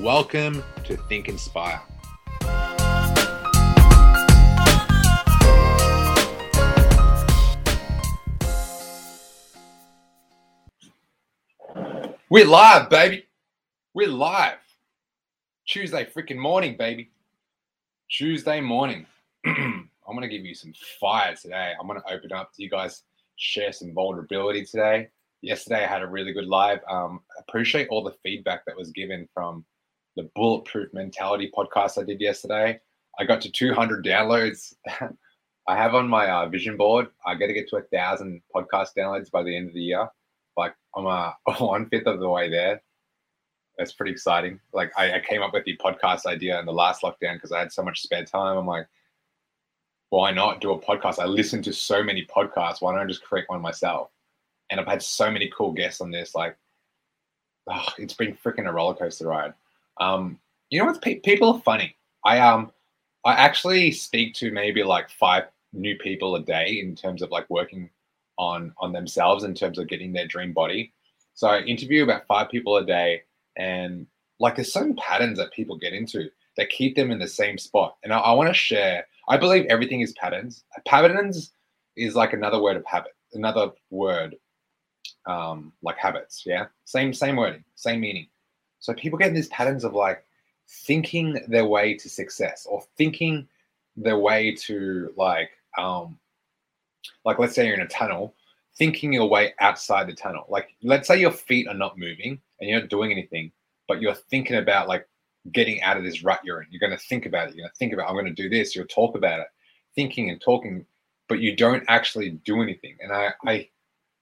Welcome to Think Inspire. We're live, baby. We're live. Tuesday freaking morning, baby. Tuesday morning. I'm going to give you some fire today. I'm going to open up to you guys, share some vulnerability today. Yesterday, I had a really good live. Um, appreciate all the feedback that was given from the Bulletproof Mentality podcast I did yesterday. I got to 200 downloads. I have on my uh, vision board. I got to get to a thousand podcast downloads by the end of the year. Like I'm uh, one fifth of the way there. That's pretty exciting. Like I, I came up with the podcast idea in the last lockdown because I had so much spare time. I'm like, why not do a podcast? I listen to so many podcasts. Why don't I just create one myself? And I've had so many cool guests on this. Like, oh, it's been freaking a roller coaster ride. Um, you know what? Pe- people are funny. I um, I actually speak to maybe like five new people a day in terms of like working on on themselves in terms of getting their dream body. So I interview about five people a day, and like there's certain patterns that people get into that keep them in the same spot. And I, I want to share. I believe everything is patterns. Patterns is like another word of habit, another word um, like habits. Yeah, same same wording, same meaning. So people get in these patterns of like thinking their way to success or thinking their way to like um like let's say you're in a tunnel thinking your way outside the tunnel. Like let's say your feet are not moving and you're not doing anything but you're thinking about like getting out of this rut you're in. You're going to think about it. You're going to think about i'm going to do this. You'll talk about it thinking and talking but you don't actually do anything. And i i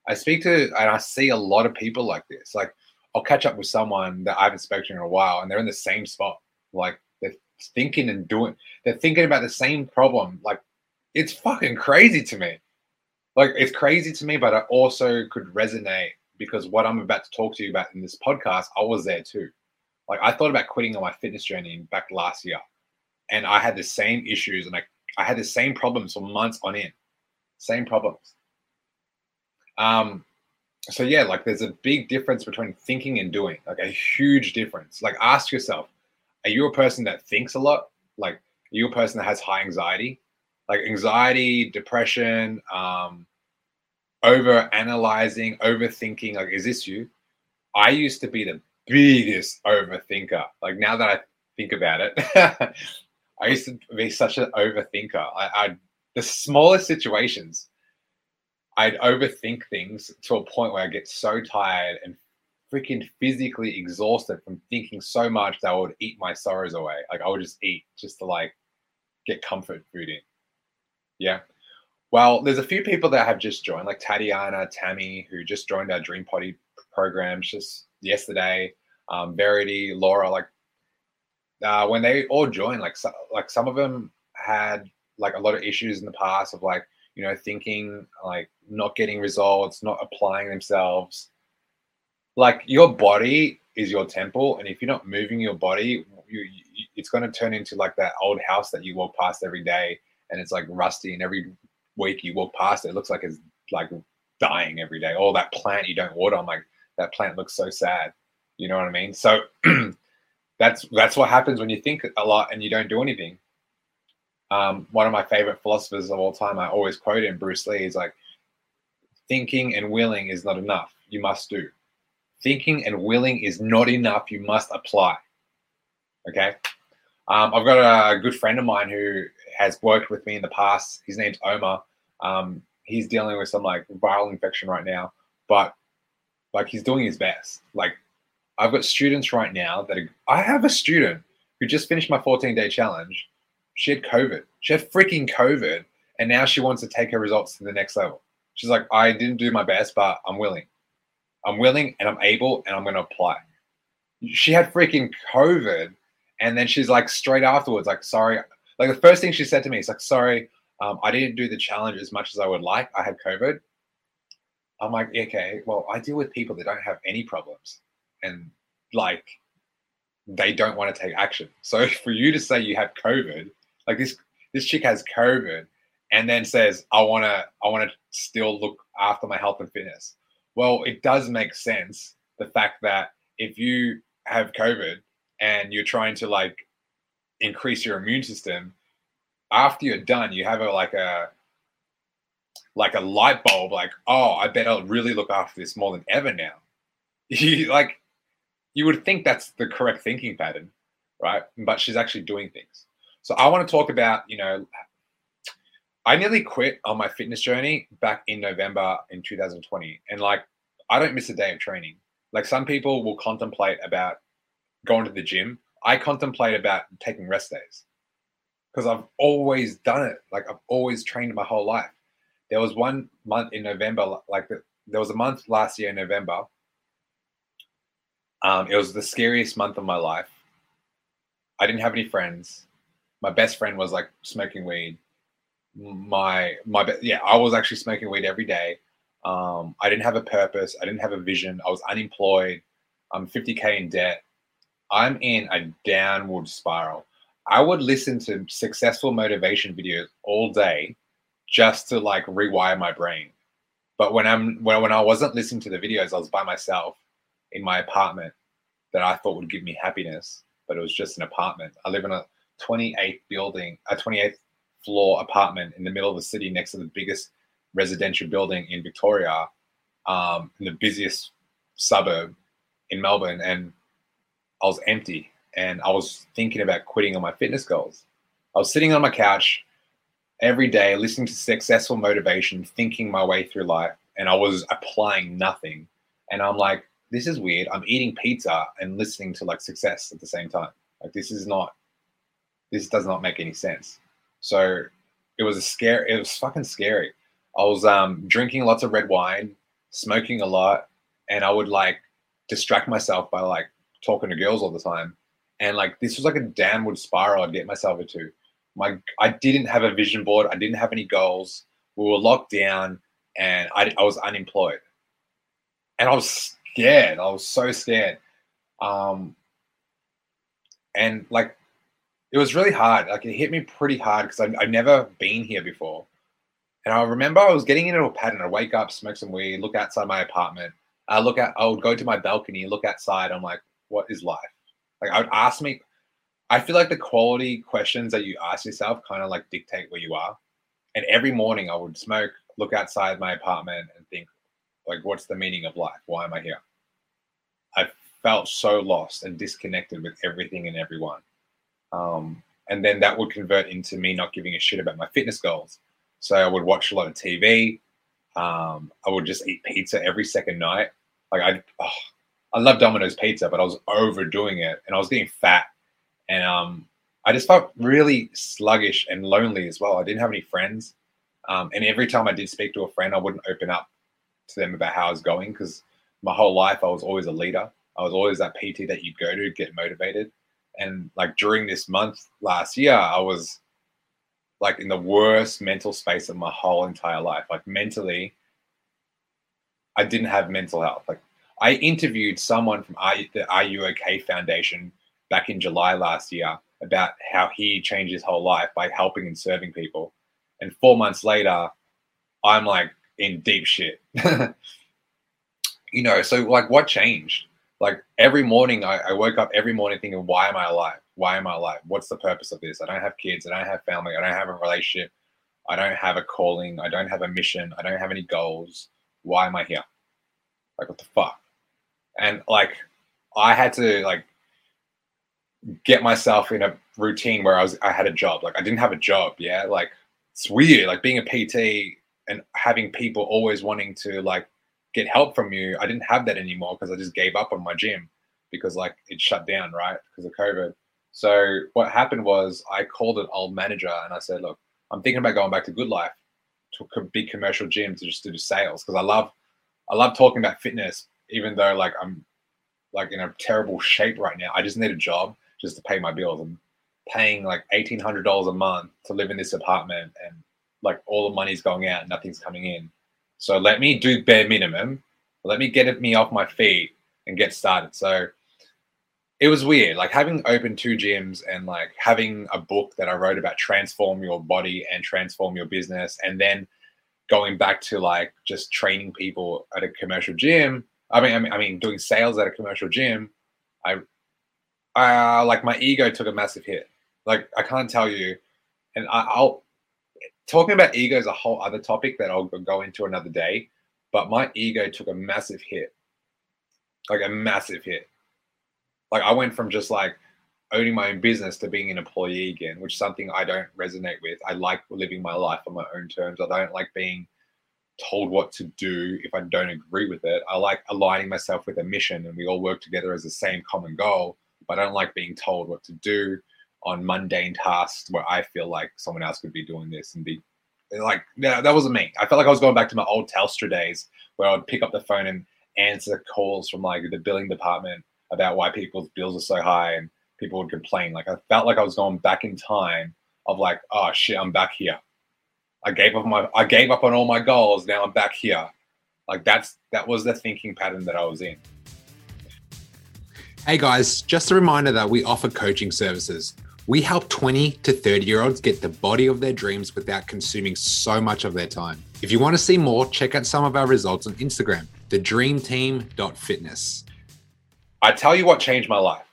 i speak to and i see a lot of people like this. Like I'll catch up with someone that I haven't spoken to in a while, and they're in the same spot. Like they're thinking and doing, they're thinking about the same problem. Like it's fucking crazy to me. Like it's crazy to me, but I also could resonate because what I'm about to talk to you about in this podcast, I was there too. Like I thought about quitting on my fitness journey back last year, and I had the same issues, and I I had the same problems for months on end, same problems. Um, so yeah, like there's a big difference between thinking and doing, like a huge difference. Like ask yourself, are you a person that thinks a lot? Like are you a person that has high anxiety? Like anxiety, depression, um, over analyzing, overthinking, like is this you? I used to be the biggest overthinker. Like now that I think about it, I used to be such an overthinker. I, I the smallest situations I'd overthink things to a point where I get so tired and freaking physically exhausted from thinking so much that I would eat my sorrows away. Like I would just eat just to like get comfort food in. Yeah. Well, there's a few people that have just joined, like Tatiana, Tammy, who just joined our Dream Body programs just yesterday. Um, Verity, Laura, like uh, when they all joined, like so, like some of them had like a lot of issues in the past of like you know, thinking like not getting results, not applying themselves. Like your body is your temple, and if you're not moving your body, you, you, it's going to turn into like that old house that you walk past every day, and it's like rusty, and every week you walk past it, it looks like it's like dying every day. Or that plant you don't water, I'm like that plant looks so sad. You know what I mean? So that's that's what happens when you think a lot and you don't do anything um, one of my favorite philosophers of all time, I always quote him, Bruce Lee, is like, thinking and willing is not enough. You must do. Thinking and willing is not enough. You must apply. Okay. Um, I've got a good friend of mine who has worked with me in the past. His name's Omar. Um, he's dealing with some like viral infection right now, but like he's doing his best. Like I've got students right now that are, I have a student who just finished my 14 day challenge she had COVID. She had freaking COVID, and now she wants to take her results to the next level. She's like, I didn't do my best, but I'm willing. I'm willing and I'm able and I'm going to apply. she had freaking COVID, and then she's like straight afterwards, like sorry. Like the first thing she said to me is like, sorry, um, I didn't do the challenge as much as I would like. I had COVID. I'm like, okay, well, I deal with people that don't have any problems, and like they don't want to take action. So for you to say you have COVID, like this this chick has COVID and then says, I wanna I wanna still look after my health and fitness. Well, it does make sense the fact that if you have COVID and you're trying to like increase your immune system, after you're done, you have a like a like a light bulb, like, oh, I better really look after this more than ever now. You like you would think that's the correct thinking pattern, right? But she's actually doing things. So I want to talk about, you know, I nearly quit on my fitness journey back in November in 2020. And like, I don't miss a day of training. Like some people will contemplate about going to the gym. I contemplate about taking rest days because I've always done it. Like I've always trained my whole life. There was one month in November, like there was a month last year in November um, it was the scariest month of my life. I didn't have any friends. My best friend was like smoking weed. My my yeah, I was actually smoking weed every day. Um, I didn't have a purpose. I didn't have a vision. I was unemployed. I'm 50k in debt. I'm in a downward spiral. I would listen to successful motivation videos all day just to like rewire my brain. But when I'm when, when I wasn't listening to the videos, I was by myself in my apartment that I thought would give me happiness, but it was just an apartment. I live in a 28th building, a 28th floor apartment in the middle of the city next to the biggest residential building in Victoria, um, in the busiest suburb in Melbourne. And I was empty and I was thinking about quitting on my fitness goals. I was sitting on my couch every day, listening to successful motivation, thinking my way through life, and I was applying nothing. And I'm like, this is weird. I'm eating pizza and listening to like success at the same time. Like this is not, this does not make any sense. So it was a scare. It was fucking scary. I was um, drinking lots of red wine, smoking a lot, and I would like distract myself by like talking to girls all the time. And like this was like a downward spiral I'd get myself into. My I didn't have a vision board. I didn't have any goals. We were locked down, and I, I was unemployed. And I was scared. I was so scared. Um, and like, it was really hard. Like, it hit me pretty hard because I've never been here before. And I remember I was getting into a pattern. I wake up, smoke some weed, look outside my apartment. I look at, I would go to my balcony, look outside. I'm like, what is life? Like, I would ask me, I feel like the quality questions that you ask yourself kind of like dictate where you are. And every morning I would smoke, look outside my apartment and think, like, what's the meaning of life? Why am I here? I felt so lost and disconnected with everything and everyone. Um, and then that would convert into me not giving a shit about my fitness goals. So I would watch a lot of TV. Um, I would just eat pizza every second night. Like I, oh, I love Domino's pizza, but I was overdoing it, and I was getting fat, and um, I just felt really sluggish and lonely as well. I didn't have any friends, um, and every time I did speak to a friend, I wouldn't open up to them about how I was going because my whole life I was always a leader. I was always that PT that you'd go to get motivated. And like during this month last year, I was like in the worst mental space of my whole entire life. Like mentally, I didn't have mental health. Like I interviewed someone from the Are You OK Foundation back in July last year about how he changed his whole life by helping and serving people. And four months later, I'm like in deep shit. you know, so like what changed? Like every morning I, I woke up every morning thinking, why am I alive? Why am I alive? What's the purpose of this? I don't have kids, I don't have family, I don't have a relationship, I don't have a calling, I don't have a mission, I don't have any goals. Why am I here? Like what the fuck? And like I had to like get myself in a routine where I was I had a job. Like I didn't have a job, yeah. Like it's weird, like being a PT and having people always wanting to like get help from you. I didn't have that anymore because I just gave up on my gym because like it shut down, right? Because of COVID. So what happened was I called an old manager and I said, look, I'm thinking about going back to Good Life to a big commercial gym to just do sales because I love I love talking about fitness, even though like I'm like in a terrible shape right now. I just need a job just to pay my bills. I'm paying like eighteen hundred dollars a month to live in this apartment, and like all the money's going out, nothing's coming in. So let me do bare minimum. Let me get me off my feet and get started. So it was weird, like having opened two gyms and like having a book that I wrote about transform your body and transform your business, and then going back to like just training people at a commercial gym. I mean, I mean, I mean, doing sales at a commercial gym. I, I like my ego took a massive hit. Like I can't tell you, and I, I'll talking about ego is a whole other topic that I'll go into another day. But my ego took a massive hit, like a massive hit. Like I went from just like owning my own business to being an employee again, which is something I don't resonate with. I like living my life on my own terms. I don't like being told what to do if I don't agree with it. I like aligning myself with a mission and we all work together as the same common goal. But I don't like being told what to do on mundane tasks where I feel like someone else could be doing this and be like, yeah, that wasn't me. I felt like I was going back to my old Telstra days where I would pick up the phone and answer calls from like the billing department about why people's bills are so high and people would complain. Like I felt like I was going back in time of like, oh shit, I'm back here. I gave up my I gave up on all my goals. Now I'm back here. Like that's that was the thinking pattern that I was in. Hey guys, just a reminder that we offer coaching services. We help 20 to 30 year olds get the body of their dreams without consuming so much of their time. If you want to see more, check out some of our results on Instagram, thedreamteam.fitness. I tell you what changed my life.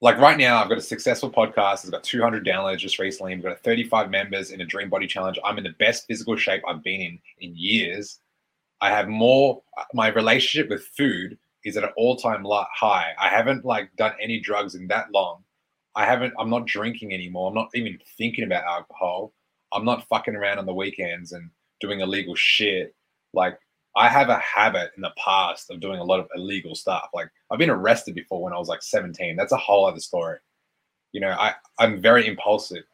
Like right now, I've got a successful podcast. It's got 200 downloads just recently. We've got 35 members in a Dream Body Challenge. I'm in the best physical shape I've been in in years. I have more. My relationship with food is at an all-time high. I haven't like done any drugs in that long. I haven't. I'm not drinking anymore. I'm not even thinking about alcohol. I'm not fucking around on the weekends and doing illegal shit. Like I have a habit in the past of doing a lot of illegal stuff. Like I've been arrested before when I was like 17. That's a whole other story. You know, I I'm very impulsive.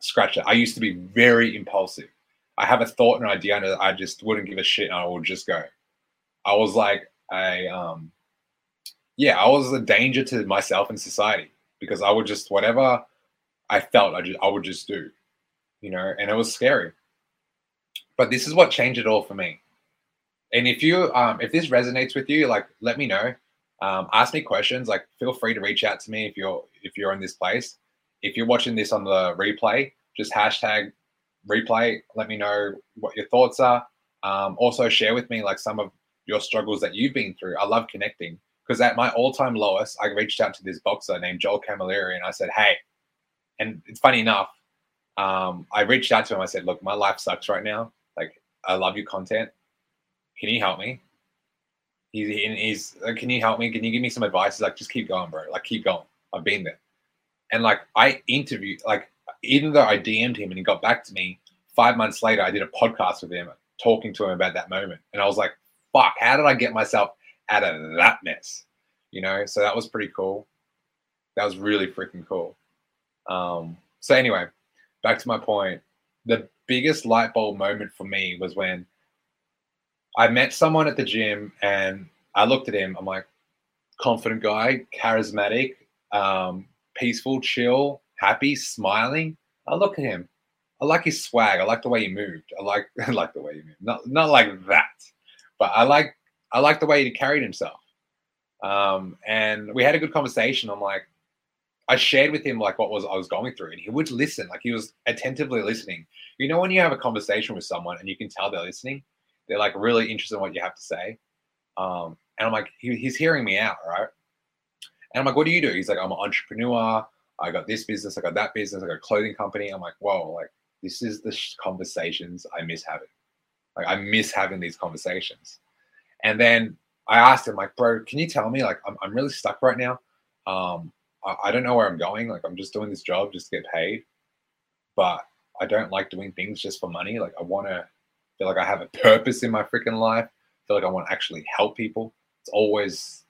Scratch it. I used to be very impulsive. I have a thought and idea and I just wouldn't give a shit and I would just go. I was like a um yeah, I was a danger to myself and society because I would just whatever I felt I just I would just do. You know, and it was scary. But this is what changed it all for me and if you um, if this resonates with you, like let me know. Um, ask me questions. Like feel free to reach out to me if you're if you're in this place. If you're watching this on the replay, just hashtag replay. Let me know what your thoughts are. Um, also share with me like some of your struggles that you've been through. I love connecting because at my all-time lowest, I reached out to this boxer named Joel Camilleri and I said, "Hey," and it's funny enough. Um, I reached out to him. I said, "Look, my life sucks right now. Like, I love your content can you help me? He's, he's like, can you help me? Can you give me some advice? He's like, just keep going, bro. Like, keep going. I've been there. And like, I interviewed, like, even though I DM'd him and he got back to me, five months later, I did a podcast with him, talking to him about that moment. And I was like, fuck, how did I get myself out of that mess? You know, so that was pretty cool. That was really freaking cool. Um, so anyway, back to my point. The biggest light bulb moment for me was when I met someone at the gym and I looked at him. I'm like, confident guy, charismatic, um, peaceful, chill, happy, smiling. I look at him. I like his swag. I like the way he moved. I like I like the way he moved. Not not like that, but I like I like the way he carried himself. Um, and we had a good conversation. I'm like, I shared with him like what was I was going through, and he would listen. Like he was attentively listening. You know, when you have a conversation with someone and you can tell they're listening, they're like really interested in what you have to say. Um, and I'm like, he, he's hearing me out, right? And I'm like, what do you do? He's like, I'm an entrepreneur. I got this business. I got that business. I got a clothing company. I'm like, whoa, like this is the conversations I miss having. Like I miss having these conversations. And then I asked him, like, bro, can you tell me, like, I'm, I'm really stuck right now. Um, I, I don't know where I'm going. Like, I'm just doing this job just to get paid, but I don't like doing things just for money. Like, I want to feel like I have a purpose in my freaking life. I feel like I want to actually help people. It's always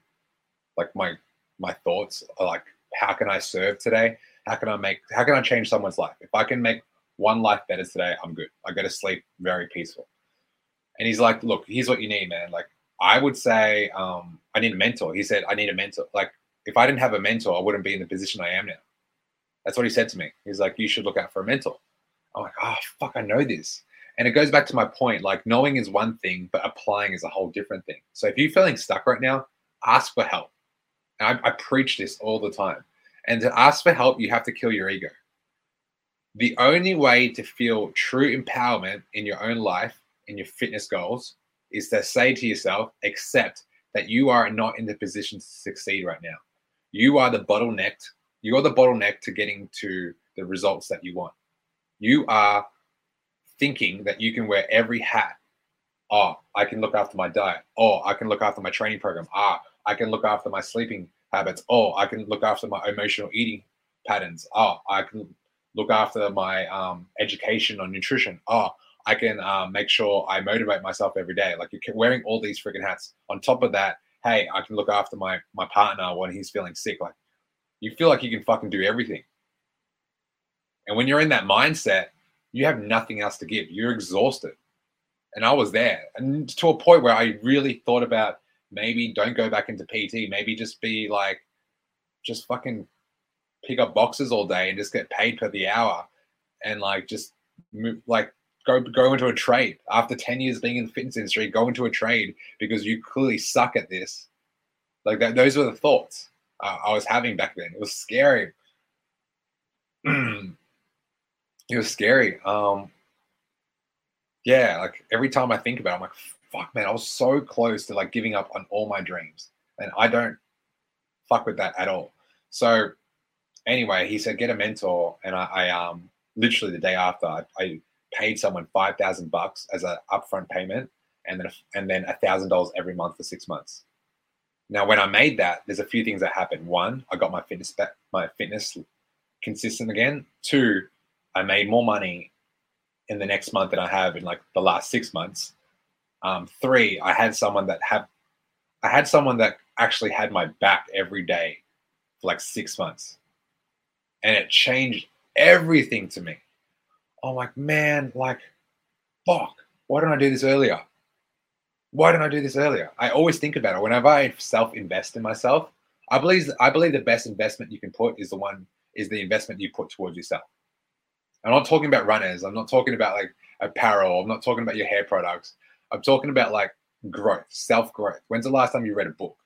like my my thoughts are like, how can I serve today? How can I make how can I change someone's life? If I can make one life better today, I'm good. I go to sleep very peaceful. And he's like, look, here's what you need, man. Like, I would say um, I need a mentor. He said, I need a mentor. Like, if I didn't have a mentor, I wouldn't be in the position I am now. That's what he said to me. He's like, you should look out for a mentor. I'm like, oh, fuck, I know this. And it goes back to my point like, knowing is one thing, but applying is a whole different thing. So if you're feeling stuck right now, ask for help. I, I preach this all the time. And to ask for help, you have to kill your ego. The only way to feel true empowerment in your own life, in your fitness goals, is to say to yourself, accept that you are not in the position to succeed right now. You are the bottleneck. You are the bottleneck to getting to the results that you want. You are thinking that you can wear every hat. Oh, I can look after my diet. Oh, I can look after my training program. Ah, I can look after my sleeping habits. Oh, I can look after my emotional eating patterns. Oh, I can look after my um, education on nutrition. Oh, I can um, make sure I motivate myself every day. Like you're wearing all these freaking hats. On top of that, hey, I can look after my my partner when he's feeling sick. Like you feel like you can fucking do everything. And when you're in that mindset, you have nothing else to give. You're exhausted. And I was there. And to a point where I really thought about maybe don't go back into PT. Maybe just be like, just fucking pick up boxes all day and just get paid per the hour and like just move, like go go into a trade. After 10 years being in the fitness industry go into a trade because you clearly suck at this. Like that those were the thoughts uh, i was having back then. It was scary. It was scary. Um yeah like every time i think about it i'm like fuck man i was so close to like giving up on all my dreams. And i don't fuck with that at all. So anyway he said get a mentor. And i, I um literally the day after I, I paid someone five thousand bucks as an upfront payment, and then and then a thousand dollars every month for six months. Now, when I made that, there's a few things that happened. One, I got my fitness back, my fitness consistent again. Two, I made more money in the next month than I have in like the last six months. Um, three, I had someone that had, I had someone that actually had my back every day for like six months, and it changed everything to me. I'm like, man, like, fuck, why didn't I do this earlier? Why didn't I do this earlier? I always think about it. Whenever I self-invest in myself, I believe I believe the best investment you can put is the one is the investment you put towards yourself. I'm not talking about runners. I'm not talking about like apparel. I'm not talking about your hair products. I'm talking about like growth, self growth. When's the last time you read a book?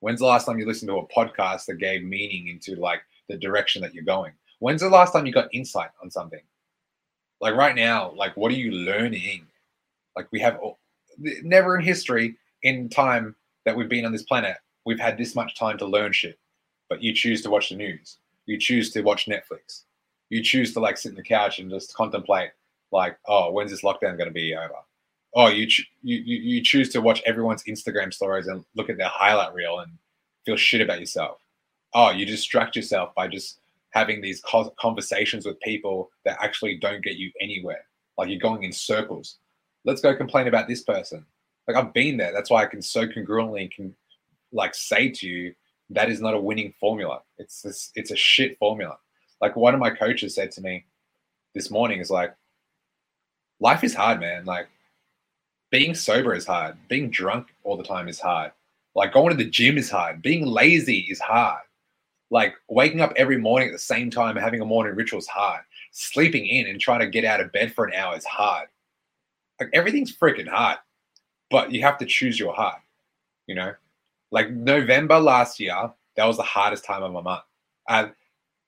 When's the last time you listened to a podcast that gave meaning into like the direction that you're going? When's the last time you got insight on something? Like right now, like what are you learning? Like we have never in history, in time that we've been on this planet, we've had this much time to learn shit. But you choose to watch the news. You choose to watch Netflix. You choose to like sit in the couch and just contemplate, like, oh, when's this lockdown going to be over? Oh, you, ch- you you choose to watch everyone's Instagram stories and look at their highlight reel and feel shit about yourself. Oh, you distract yourself by just having these conversations with people that actually don't get you anywhere. Like you're going in circles. Let's go complain about this person. Like I've been there. That's why I can so congruently can like say to you that is not a winning formula. It's this. It's a shit formula. Like one of my coaches said to me this morning is like, life is hard, man. Like being sober is hard. Being drunk all the time is hard. Like going to the gym is hard. Being lazy is hard like waking up every morning at the same time, having a morning ritual is hard. Sleeping in and trying to get out of bed for an hour is hard. Like everything's freaking hard, but you have to choose your heart. You know, like November last year, that was the hardest time of my month. Uh,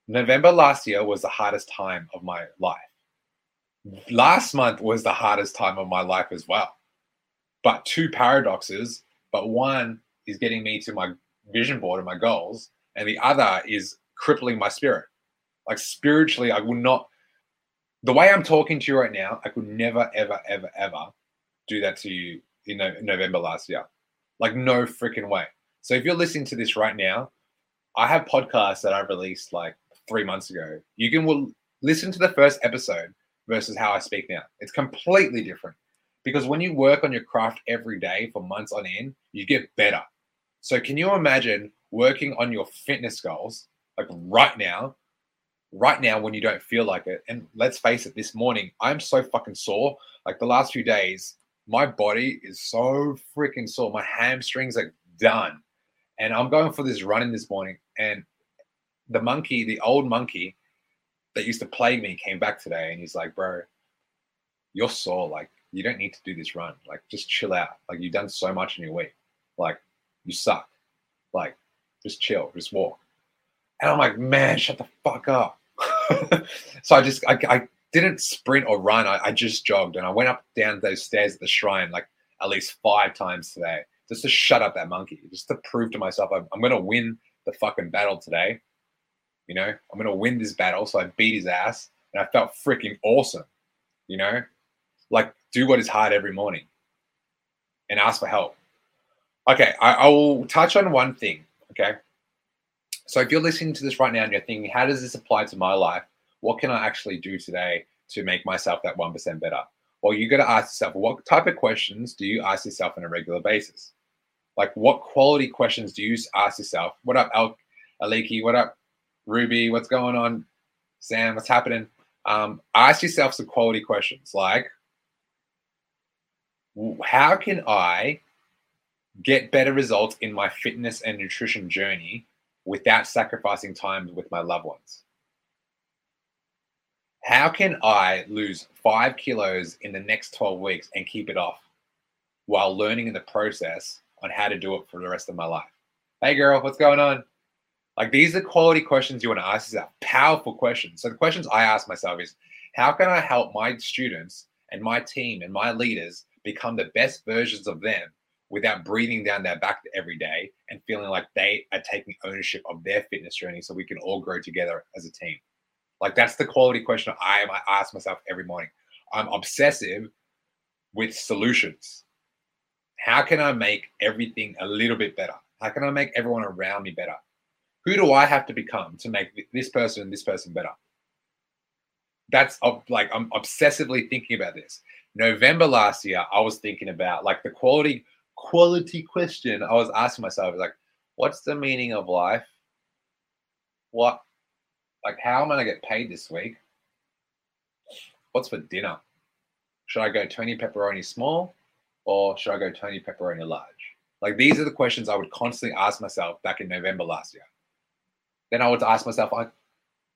November last year was the hardest time of my life. Last month was the hardest time of my life as well. But two paradoxes, but one is getting me to my vision board and my goals, and the other is crippling my spirit. Like spiritually, I will not. The way I'm talking to you right now, I could never, ever, ever, ever do that to you in November last year. Like no freaking way. So if you're listening to this right now, I have podcasts that I released like three months ago. You can will listen to the first episode versus how I speak now. It's completely different because when you work on your craft every day for months on end, you get better. So can you imagine working on your fitness goals, like right now, right now when you don't feel like it. And let's face it, this morning, I'm so fucking sore. Like the last few days, my body is so freaking sore. My hamstrings are done. And I'm going for this running this morning. And the monkey, the old monkey that used to plague me, came back today and he's like, bro, you're sore. Like, you don't need to do this run. Like, just chill out. Like, you've done so much in your week. Like, you suck. Like, just chill, just walk. And I'm like, man, shut the fuck up. so I just, I, I didn't sprint or run. I, I just jogged and I went up down those stairs at the shrine like at least five times today just to shut up that monkey, just to prove to myself I'm, I'm going to win the fucking battle today. You know, I'm going to win this battle. So I beat his ass and I felt freaking awesome. You know, like do what is hard every morning and ask for help. Okay, I, I will touch on one thing. Okay. So if you're listening to this right now and you're thinking, how does this apply to my life? What can I actually do today to make myself that 1% better? Well, you got to ask yourself, what type of questions do you ask yourself on a regular basis? Like, what quality questions do you ask yourself? What up, Al- Aliki? What up, Ruby? What's going on? Sam, what's happening? Um, ask yourself some quality questions like, how can I get better results in my fitness and nutrition journey without sacrificing time with my loved ones? How can I lose five kilos in the next 12 weeks and keep it off while learning in the process on how to do it for the rest of my life? Hey, girl, what's going on? Like, these are quality questions you want to ask yourself, powerful questions. So, the questions I ask myself is how can I help my students and my team and my leaders become the best versions of them without breathing down their back every day and feeling like they are taking ownership of their fitness journey so we can all grow together as a team. Like that's the quality question I, I ask myself every morning. I'm obsessive with solutions. How can I make everything a little bit better? How can I make everyone around me better? Who do I have to become to make this person and this person better? That's like I'm obsessively thinking about this. November last year, I was thinking about like the quality quality question I was asking myself like, what's the meaning of life? What, like, how am I going to get paid this week? What's for dinner? Should I go Tony pepperoni small or should I go Tony pepperoni large? Like, these are the questions I would constantly ask myself back in November last year. Then I would ask myself, like,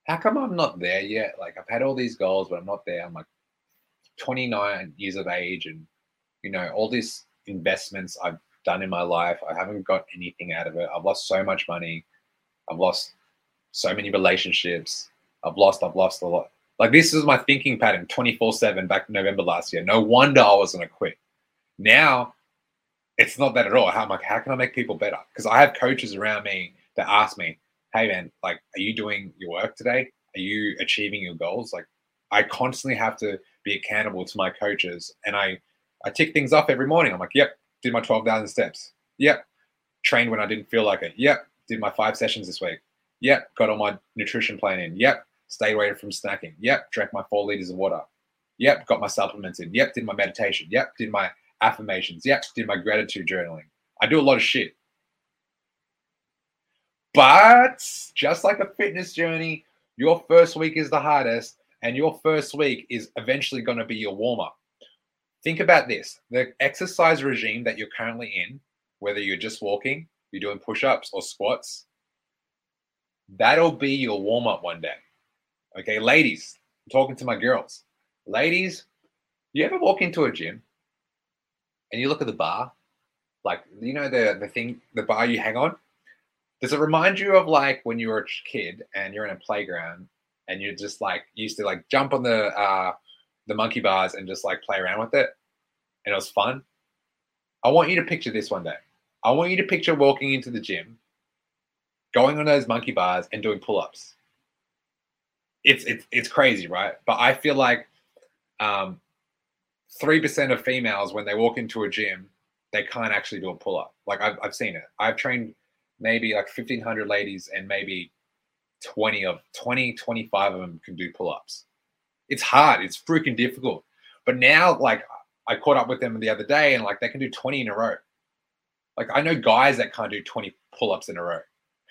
how come I'm not there yet? Like, I've had all these goals, but I'm not there. I'm like 29 years of age and, you know, all these investments I've done in my life. I haven't got anything out of it. I've lost so much money. I've lost so many relationships. I've lost, I've lost a lot. Like this is my thinking pattern 24 7 back in November last year. No wonder I was going to quit. Now it's not that at all. I'm like, how can I make people better? Because I have coaches around me that ask me, hey man, like, are you doing your work today? Are you achieving your goals? Like, I constantly have to be accountable to my coaches and I I tick things off every morning. I'm like, yep, did my 12,000 steps. Yep, trained when I didn't feel like it. Yep, did my five sessions this week. Yep, got all my nutrition plan in. Yep, stayed away from snacking. Yep, drank my four liters of water. Yep, got my supplements in. Yep, did my meditation. Yep, did my affirmations. Yep, did my gratitude journaling. I do a lot of shit. But just like a fitness journey, your first week is the hardest, and your first week is eventually going to be your warm up think about this the exercise regime that you're currently in, whether you're just walking, you're doing push ups or squats, that'll be your warm up one day. Okay, ladies, I'm talking to my girls. Ladies, you ever walk into a gym and you look at the bar, like you know the the thing, the bar you hang on. Does it remind you of like when you were a kid and you're in a playground and you're just like used to like jump on the uh, the monkey bars and just like play around with it. And it was fun. I want you to picture this one day. I want you to picture walking into the gym, going on those monkey bars and doing pull-ups. It's it's it's crazy, right? But I feel like um, 3% of females when they walk into a gym, they can't actually do a pull-up. Like I've I've seen it. I've trained maybe like 1500 ladies and maybe 20 of 20 25 of them can do pull-ups it's hard. It's freaking difficult. But now, like, I caught up with them the other day and like they can do 20 in a row. Like, I know guys that can't do 20 pull ups in a row.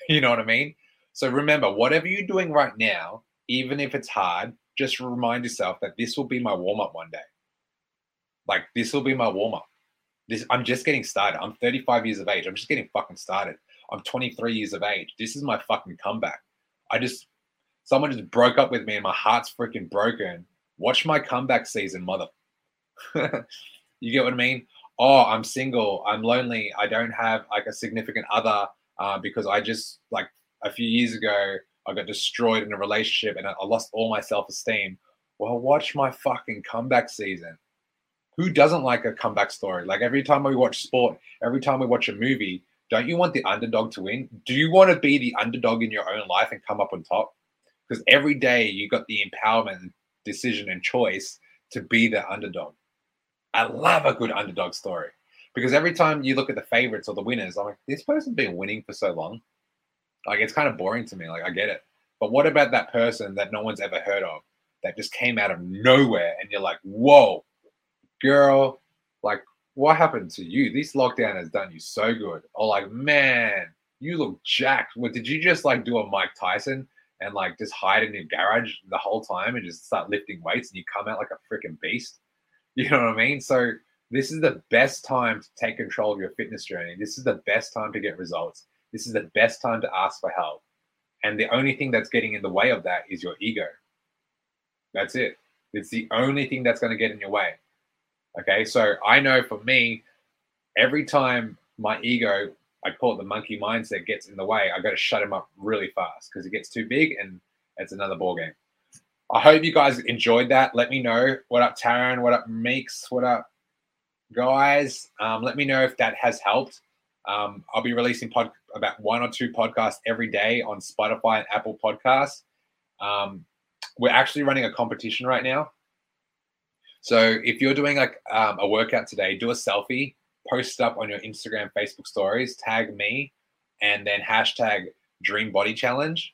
You know what I mean? So remember, whatever you're doing right now, even if it's hard, just remind yourself that this will be my warm up one day. Like this will be my warm up. This I'm just getting started. I'm 35 years of age. I'm just getting fucking started. I'm 23 years of age. This is my fucking comeback. I just someone just broke up with me and my heart's freaking broken. Watch my comeback season, mother. you get what I mean? Oh, I'm single. I'm lonely. I don't have like a significant other uh, because I just like a few years ago I got destroyed in a relationship and I lost all my self esteem. Well, watch my fucking comeback season. Who doesn't like a comeback story? Like every time we watch sport, every time we watch a movie, don't you want the underdog to win? Do you want to be the underdog in your own life and come up on top? Because every day you got the empowerment, decision, and choice to be the underdog. I love a good underdog story because every time you look at the favorites or the winners, I'm like, this person's been winning for so long. Like it's kind of boring to me. Like I get it. But what about that person that no one's ever heard of that just came out of nowhere and you're like, whoa, girl, like what happened to you? This lockdown has done you so good. Or like, man, you look jacked. What did you just like do a Mike Tyson and like just hide in your garage the whole time and just start lifting weights and you come out like a freaking beast? You know what I mean? So this is the best time to take control of your fitness journey. This is the best time to get results. This is the best time to ask for help. And the only thing that's getting in the way of that is your ego. That's it. It's the only thing that's going to get in your way. Okay. So I know for me, every time my ego, I call it the monkey mindset, gets in the way, I got to shut him up really fast because it gets too big and it's another ball game. I hope you guys enjoyed that. Let me know. What up, Taryn? What up, Meeks? What up, guys? Um, let me know if that has helped. Um, I'll be releasing pod- about one or two podcasts every day on Spotify and Apple Podcasts. Um, we're actually running a competition right now. So if you're doing like um, a workout today, do a selfie, post it up on your Instagram, Facebook stories, tag me, and then hashtag Dream Body Challenge,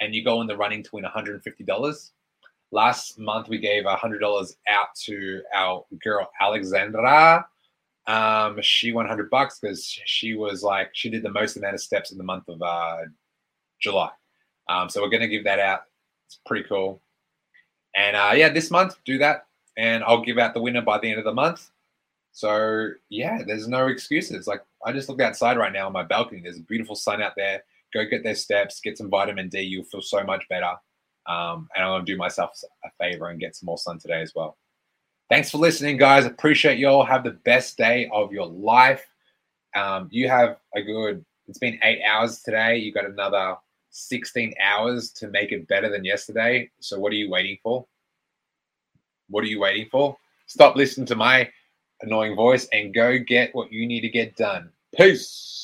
and you go in the running to win $150. Last month we gave $100 out to our girl Alexandra um, she won 100 bucks because she was like, she did the most amount of steps in the month of uh, July. Um, so we're going to give that out. It's pretty cool. And uh, yeah, this month, do that. And I'll give out the winner by the end of the month. So yeah, there's no excuses. Like I just look outside right now on my balcony. There's a beautiful sun out there. Go get their steps, get some vitamin D. You'll feel so much better. Um, and I'm to do myself a favor and get some more sun today as well. Thanks for listening, guys. Appreciate y'all. Have the best day of your life. Um, you have a good, it's been eight hours today. You got another 16 hours to make it better than yesterday. So, what are you waiting for? What are you waiting for? Stop listening to my annoying voice and go get what you need to get done. Peace.